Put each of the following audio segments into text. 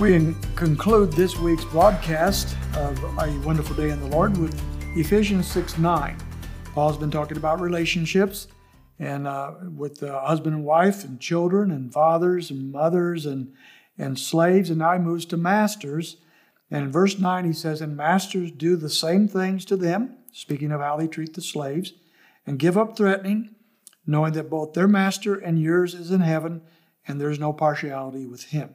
We conclude this week's broadcast of A Wonderful Day in the Lord with Ephesians 6 9. Paul's been talking about relationships and uh, with uh, husband and wife and children and fathers and mothers and, and slaves, and now he moves to masters. And in verse 9, he says, And masters do the same things to them, speaking of how they treat the slaves, and give up threatening, knowing that both their master and yours is in heaven, and there's no partiality with him.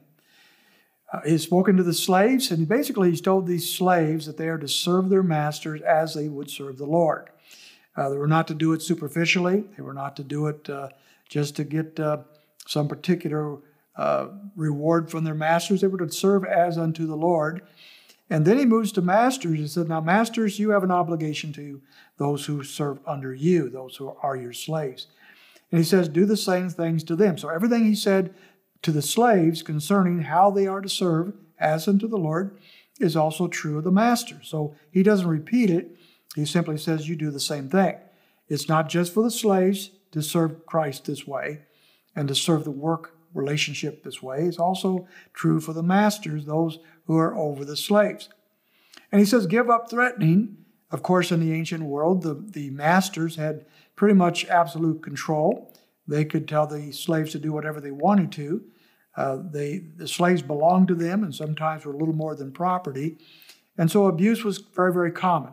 Uh, he's spoken to the slaves, and basically he's told these slaves that they are to serve their masters as they would serve the Lord. Uh, they were not to do it superficially. They were not to do it uh, just to get uh, some particular uh, reward from their masters. They were to serve as unto the Lord. And then he moves to masters. and said, Now, masters, you have an obligation to those who serve under you, those who are your slaves. And he says, Do the same things to them. So everything he said to the slaves concerning how they are to serve as unto the Lord is also true of the master. So he doesn't repeat it, he simply says, You do the same thing. It's not just for the slaves to serve Christ this way and to serve the work relationship this way, it's also true for the masters, those who are over the slaves. And he says, Give up threatening. Of course, in the ancient world, the, the masters had pretty much absolute control. They could tell the slaves to do whatever they wanted to. Uh, they, the slaves belonged to them and sometimes were a little more than property. And so abuse was very, very common.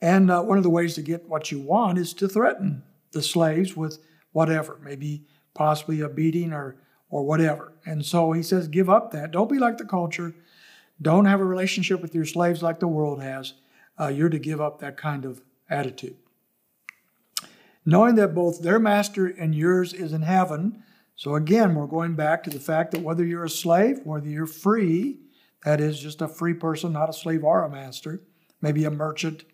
And uh, one of the ways to get what you want is to threaten the slaves with whatever, maybe possibly a beating or, or whatever. And so he says, give up that. Don't be like the culture. Don't have a relationship with your slaves like the world has. Uh, you're to give up that kind of attitude knowing that both their master and yours is in heaven. So again, we're going back to the fact that whether you're a slave, whether you're free, that is just a free person, not a slave or a master, maybe a merchant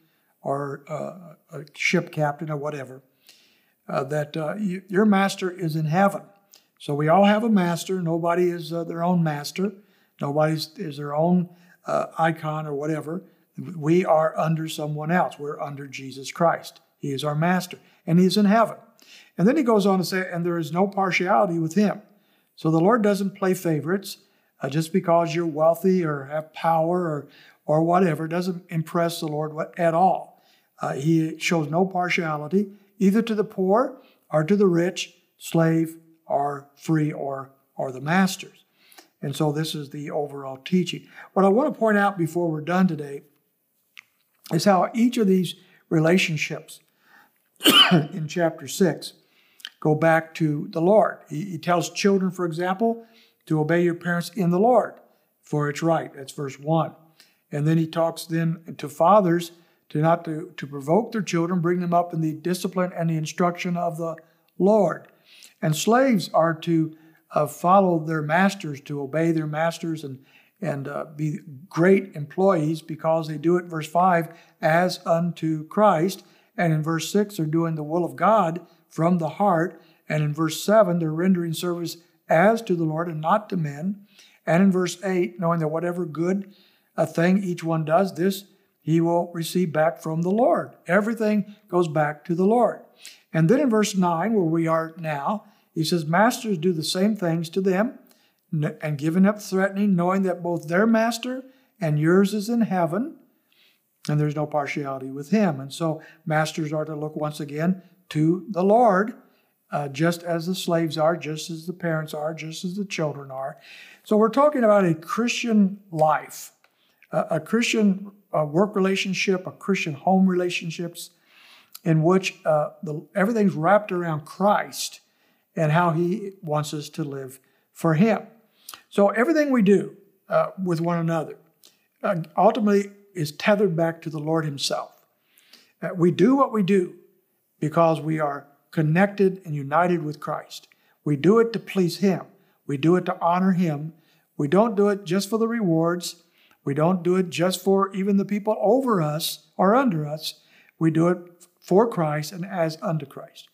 or uh, a ship captain or whatever, uh, that uh, you, your master is in heaven. So we all have a master. Nobody is uh, their own master. Nobody is their own uh, icon or whatever. We are under someone else. We're under Jesus Christ. He is our master, and He's in heaven. And then he goes on to say, and there is no partiality with Him. So the Lord doesn't play favorites. Uh, just because you're wealthy or have power or, or whatever doesn't impress the Lord at all. Uh, he shows no partiality, either to the poor or to the rich, slave or free or, or the masters. And so this is the overall teaching. What I want to point out before we're done today is how each of these relationships in chapter 6 go back to the Lord. He, he, tells children, for example, to obey your parents in the Lord, for it's right. That's verse 1. And then he talks then to fathers to not to, to provoke their children, bring them up in the discipline and the instruction of the Lord. And slaves are to uh, follow their masters, to obey their masters and, and uh, be great employees because they do it, verse 5, as unto Christ. And in verse 6, they're doing the will of God from the heart. And in verse 7, they're rendering service as to the Lord and not to men. And in verse 8, knowing that whatever good a thing each one does, this he will receive back from the Lord. Everything goes back to the Lord. And then in verse 9, where we are now, he says, Masters do the same things to them, and giving up threatening, knowing that both their master and yours is in heaven and there's no partiality with him. And so masters are to look once again to the Lord, uh, just as the slaves are, just as the parents are, just as the children are. So we're talking about a Christian life, a, a Christian uh, work relationship, a Christian home relationships, in which uh, the, everything's wrapped around Christ and how He wants us to live for Him. So everything we do uh, with one another uh, ultimately is tethered back to the Lord Himself. That we do what we do because we are connected and united with Christ. We do it to please Him, we do it to honor Him. We don't do it just for the rewards. We don't do it just for even the people over us or under us. We do it for Christ and as unto Christ.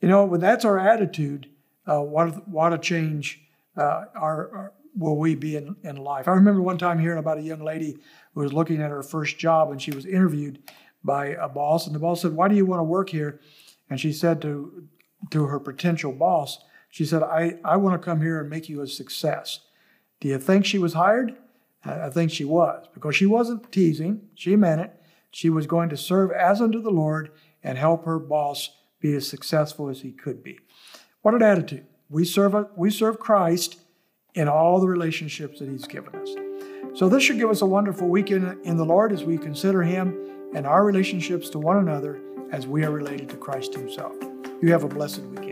You know, when that's our attitude, uh, what, what a change uh, our, our, will we be in, in life. I remember one time hearing about a young lady who was looking at her first job and she was interviewed by a boss and the boss said why do you want to work here and she said to to her potential boss she said i, I want to come here and make you a success Do you think she was hired? I think she was, because she wasn't teasing. She meant it. She was going to serve as unto the Lord and help her boss be as successful as he could be. What an attitude. We serve, we serve Christ in all the relationships that he's given us. So this should give us a wonderful weekend in the Lord as we consider him and our relationships to one another as we are related to Christ himself. You have a blessed weekend.